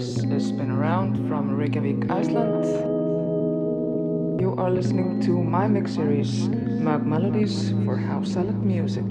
This is Sbeen Around from Reykjavik, Iceland. You are listening to my mix series, Mug Melodies for House Salad Music.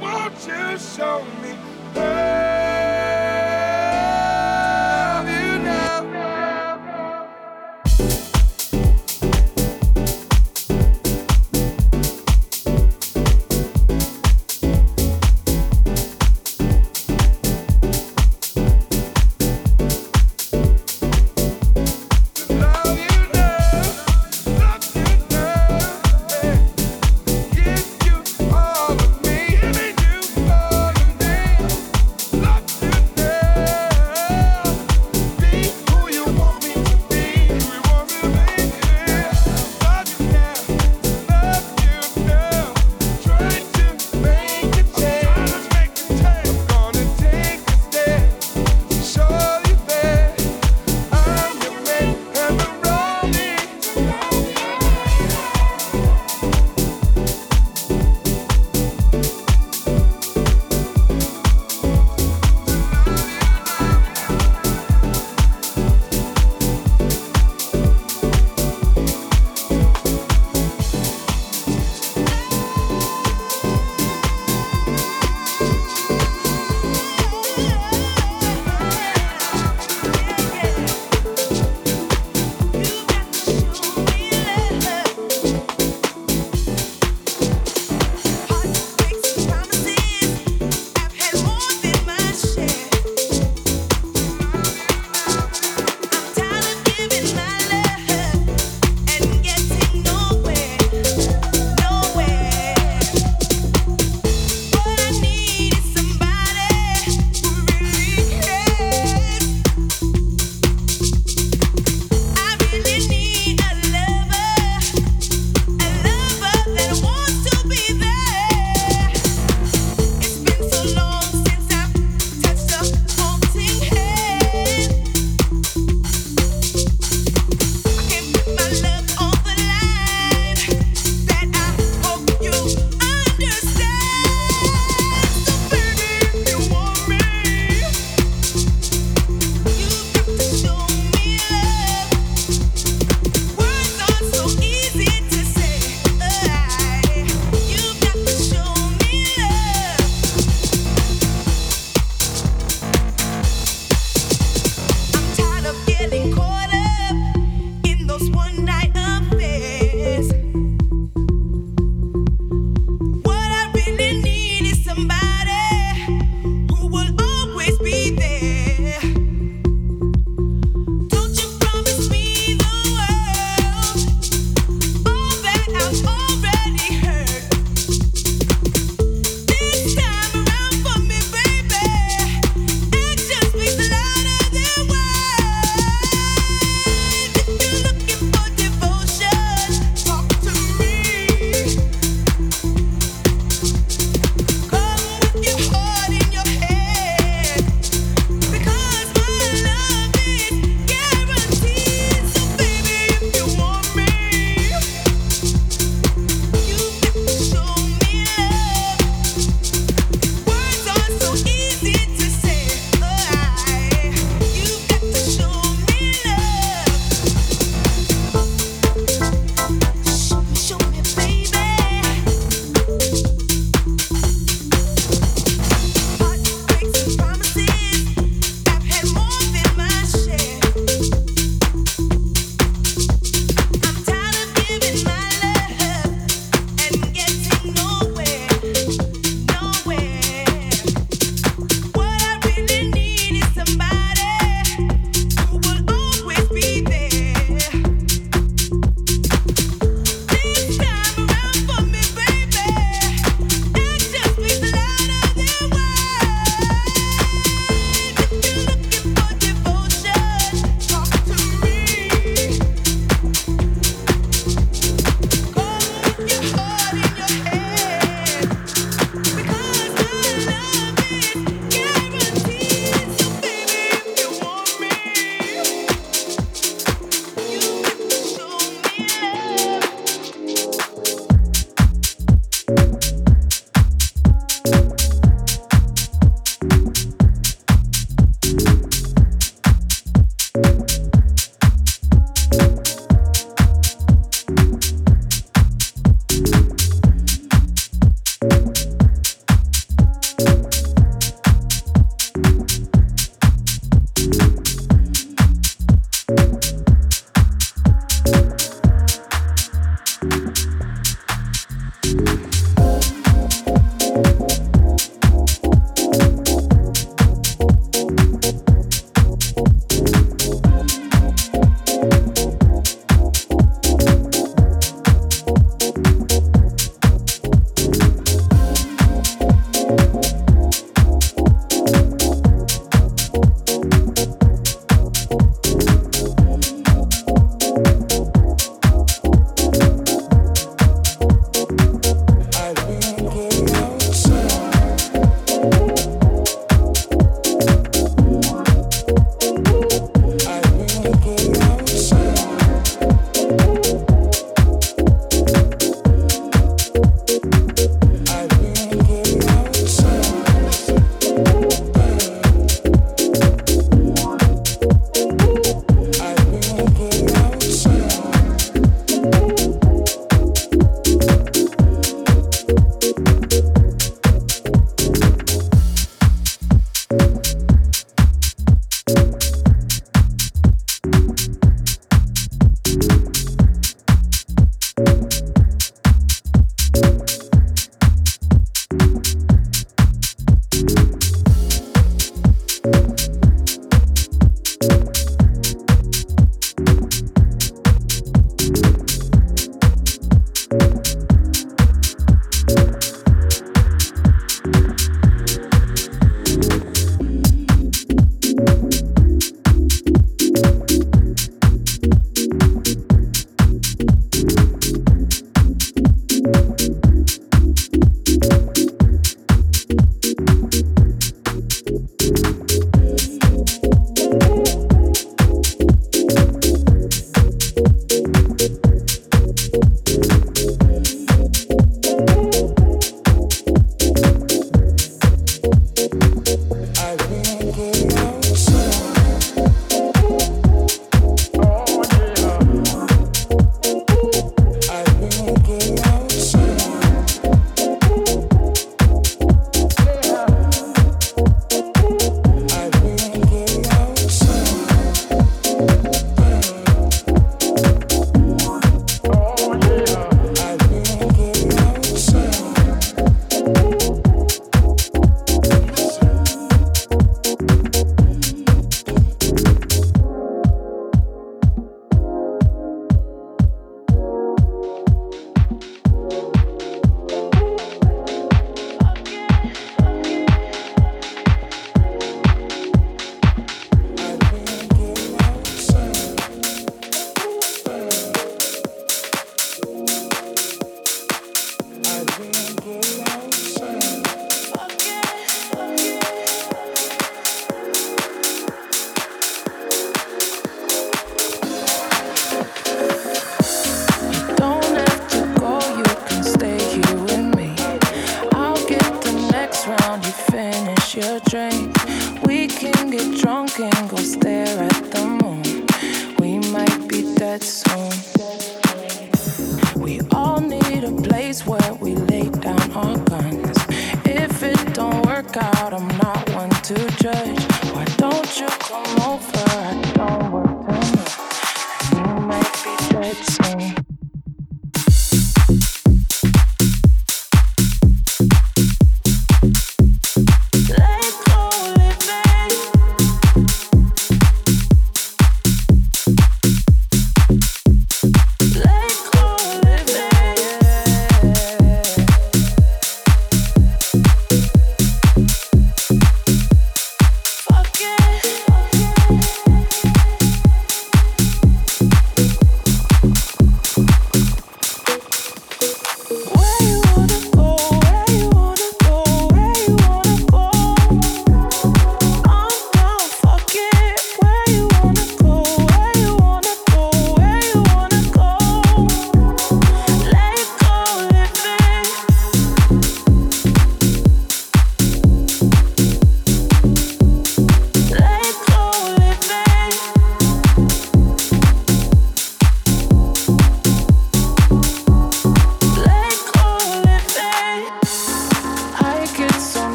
Won't you show me?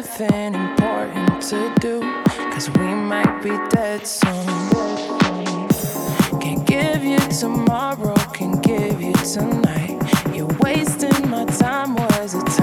nothing important to do, cause we might be dead soon. Can't give you tomorrow, can give you tonight. You're wasting my time, was it?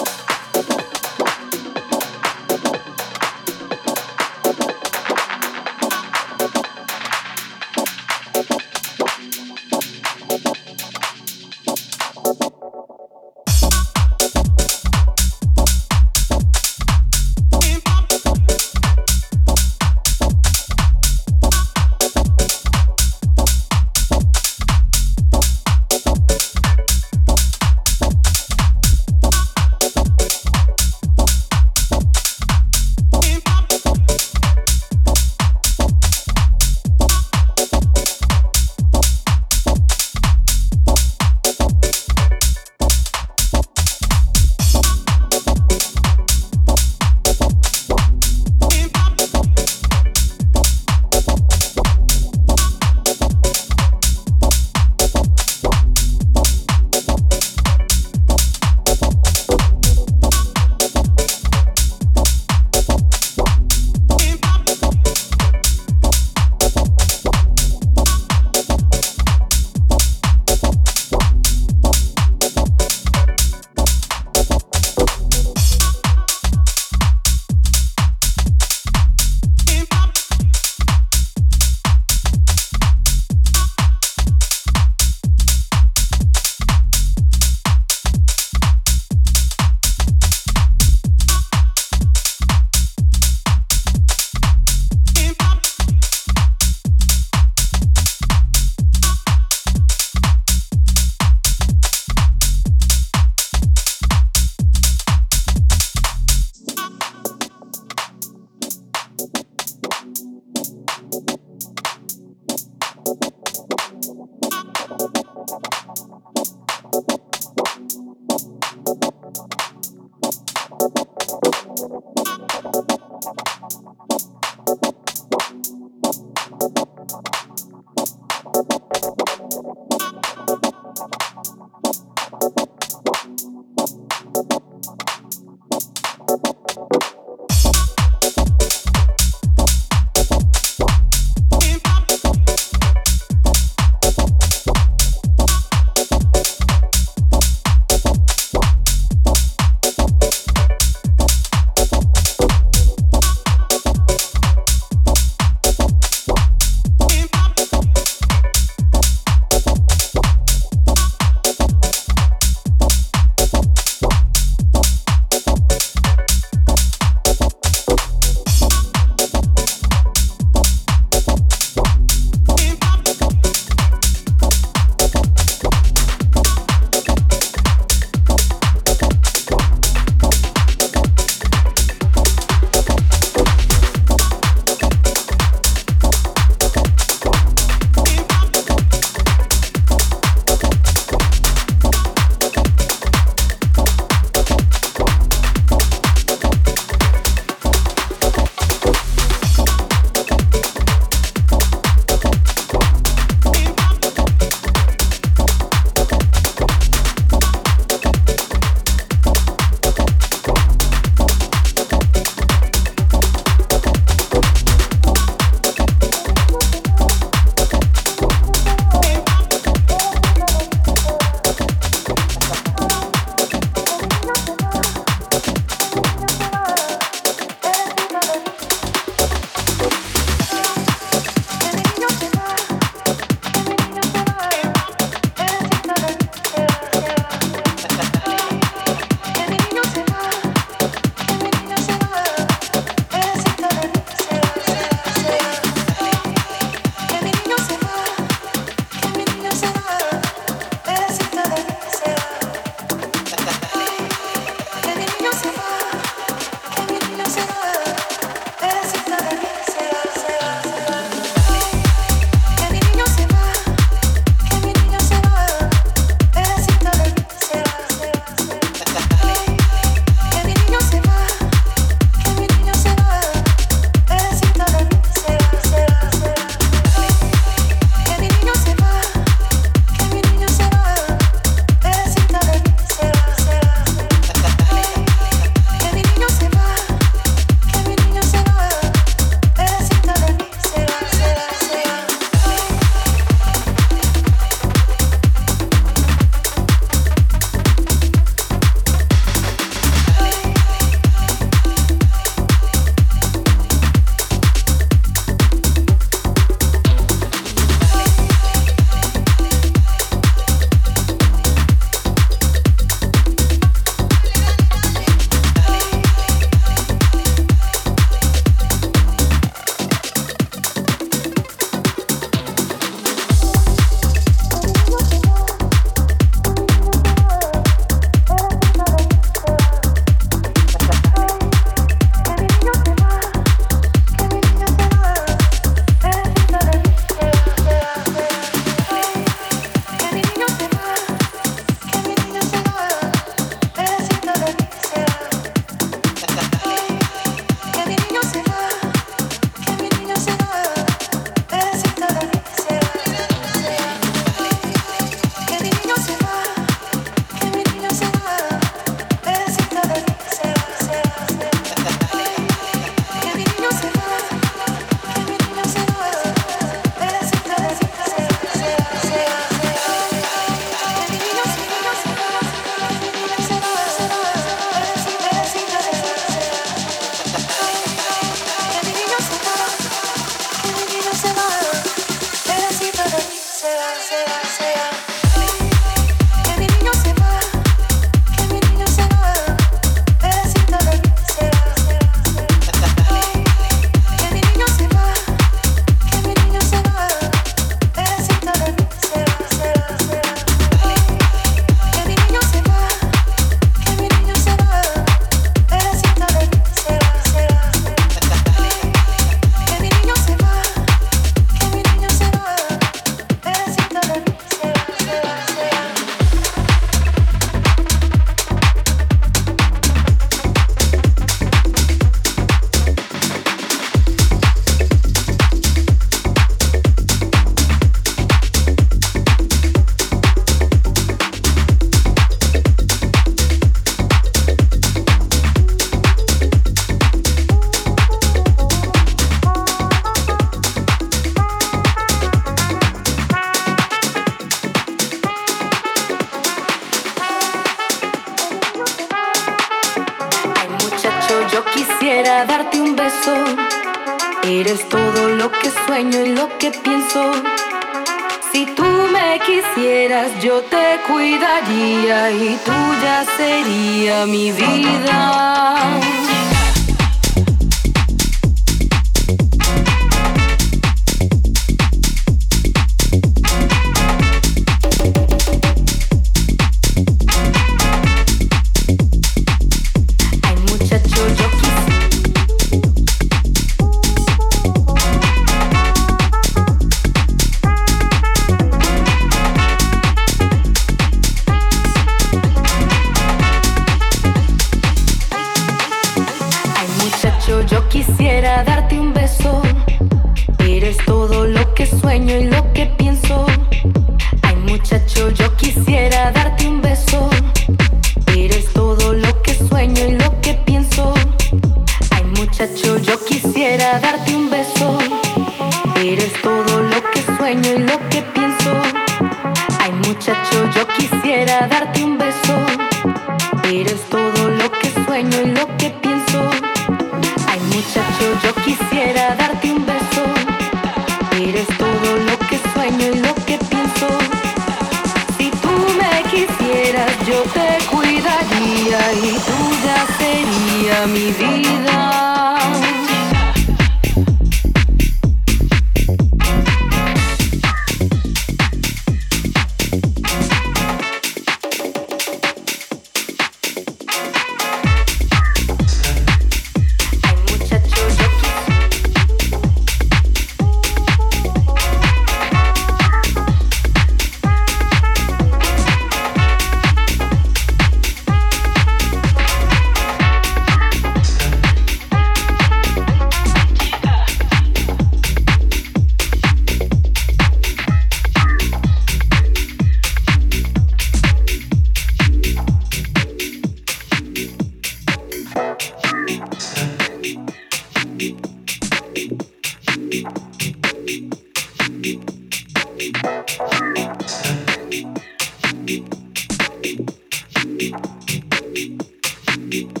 you.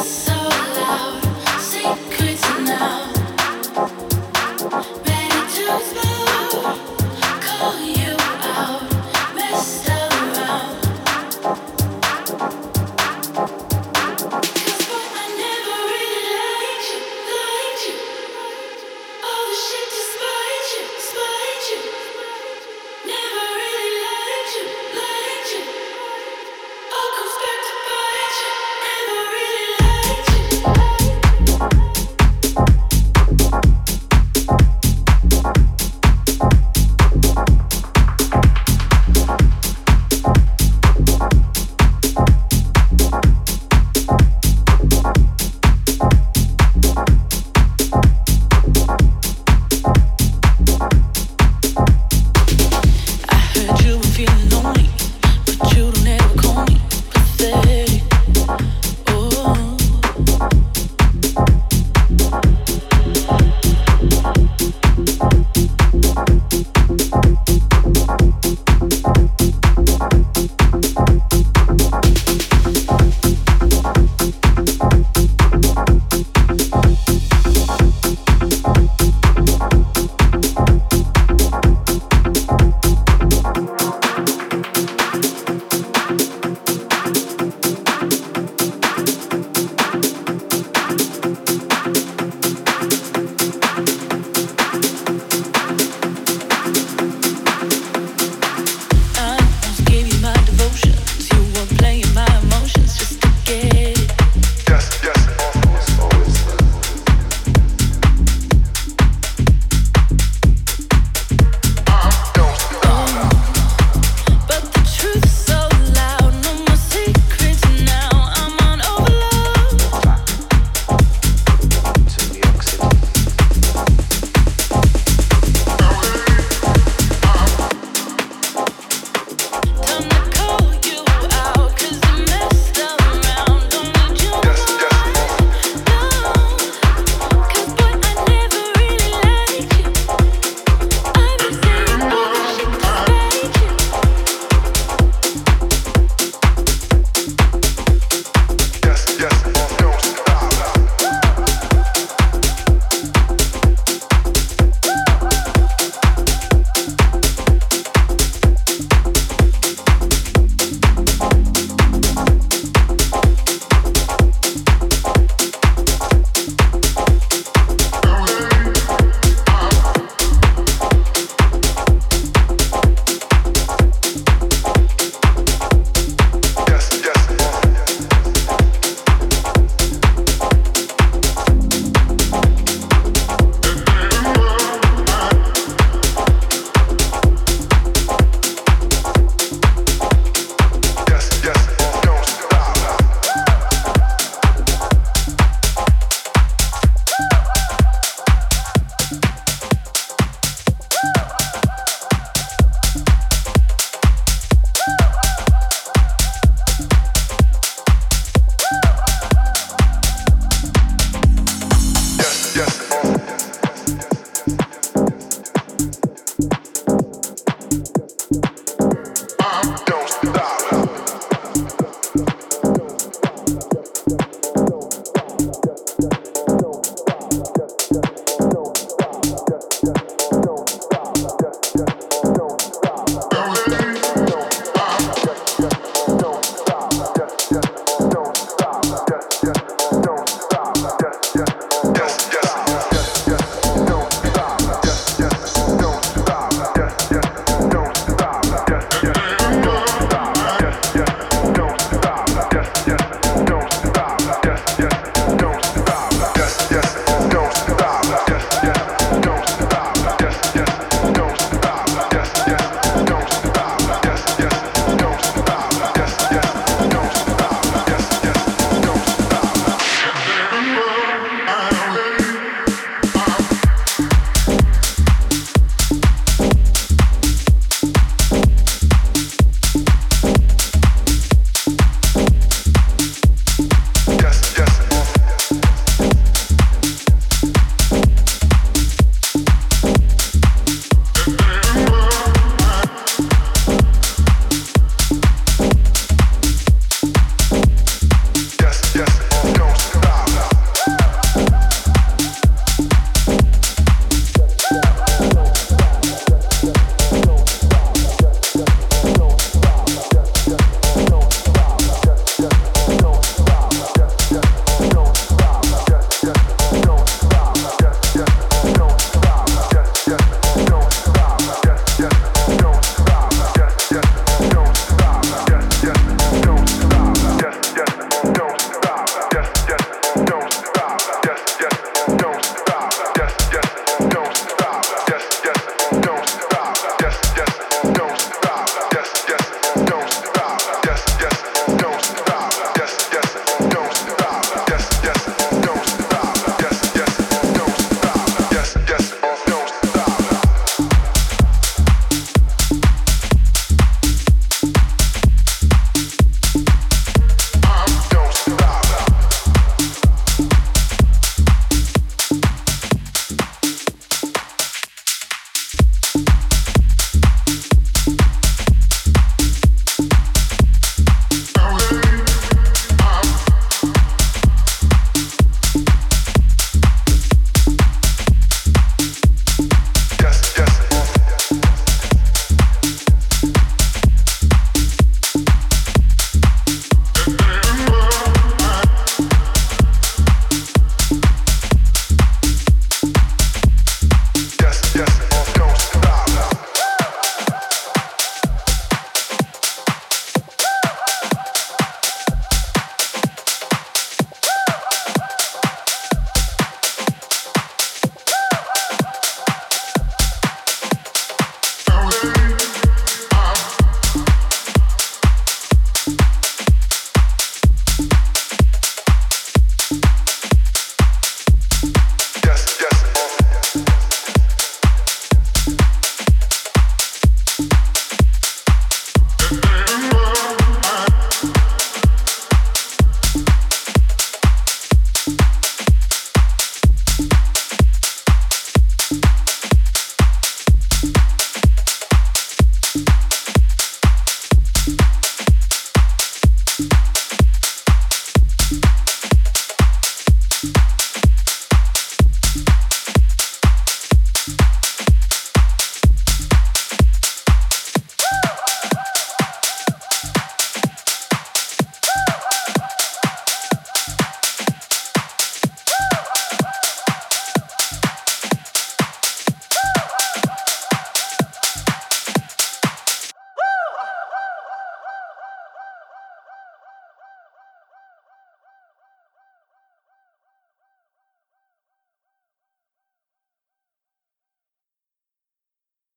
yourself.